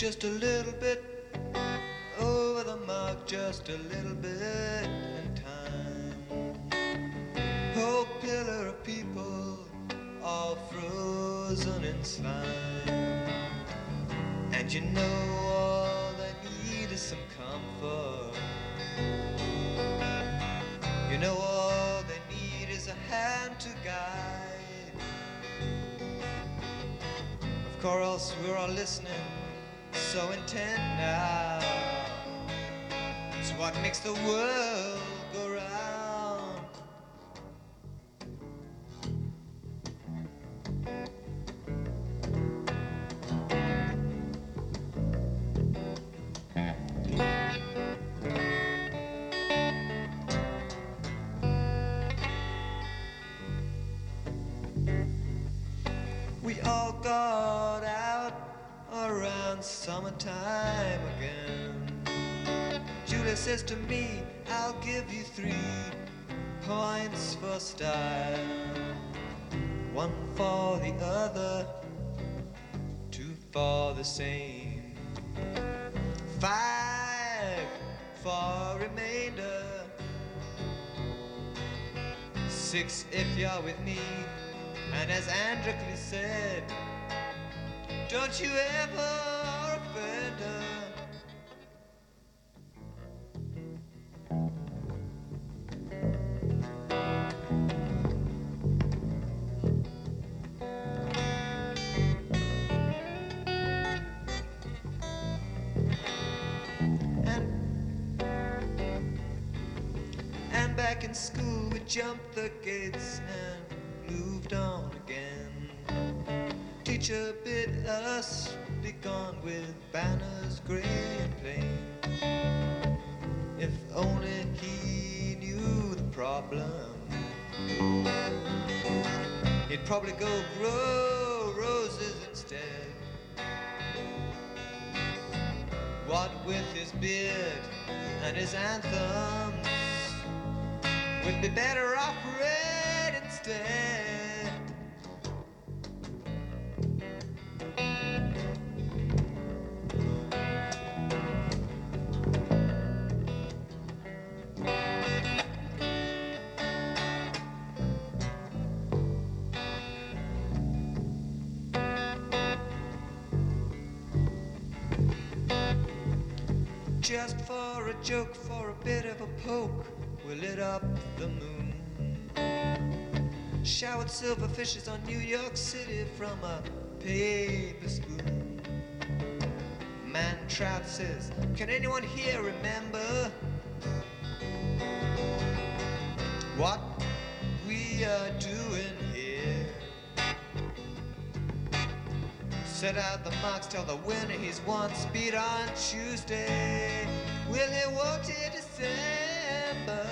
just a little bit over the mark, just a little bit. Frozen. And you know all they need is some comfort. You know all they need is a hand to guide. Of course, we're all listening, so intent now. It's what makes the world We all got out around summertime again. Julie says to me, I'll give you three points for style. One for the other, two for the same. Five for remainder. Six if you're with me. And as Androcles said, don't you ever offend her. Back in school we jumped the gates and moved on again. Teacher bid us be gone with banners gray and plain. If only he knew the problem, he'd probably go grow roses instead. What with his beard and his anthems, we'd be better off red instead. Just for a joke, for a bit of a poke, we lit up the moon. Showered silver fishes on New York City from a paper spoon. Man Trout says, Can anyone here remember what we are doing Set out the marks, tell the winner he's won. Speed on Tuesday. Will he walk to December?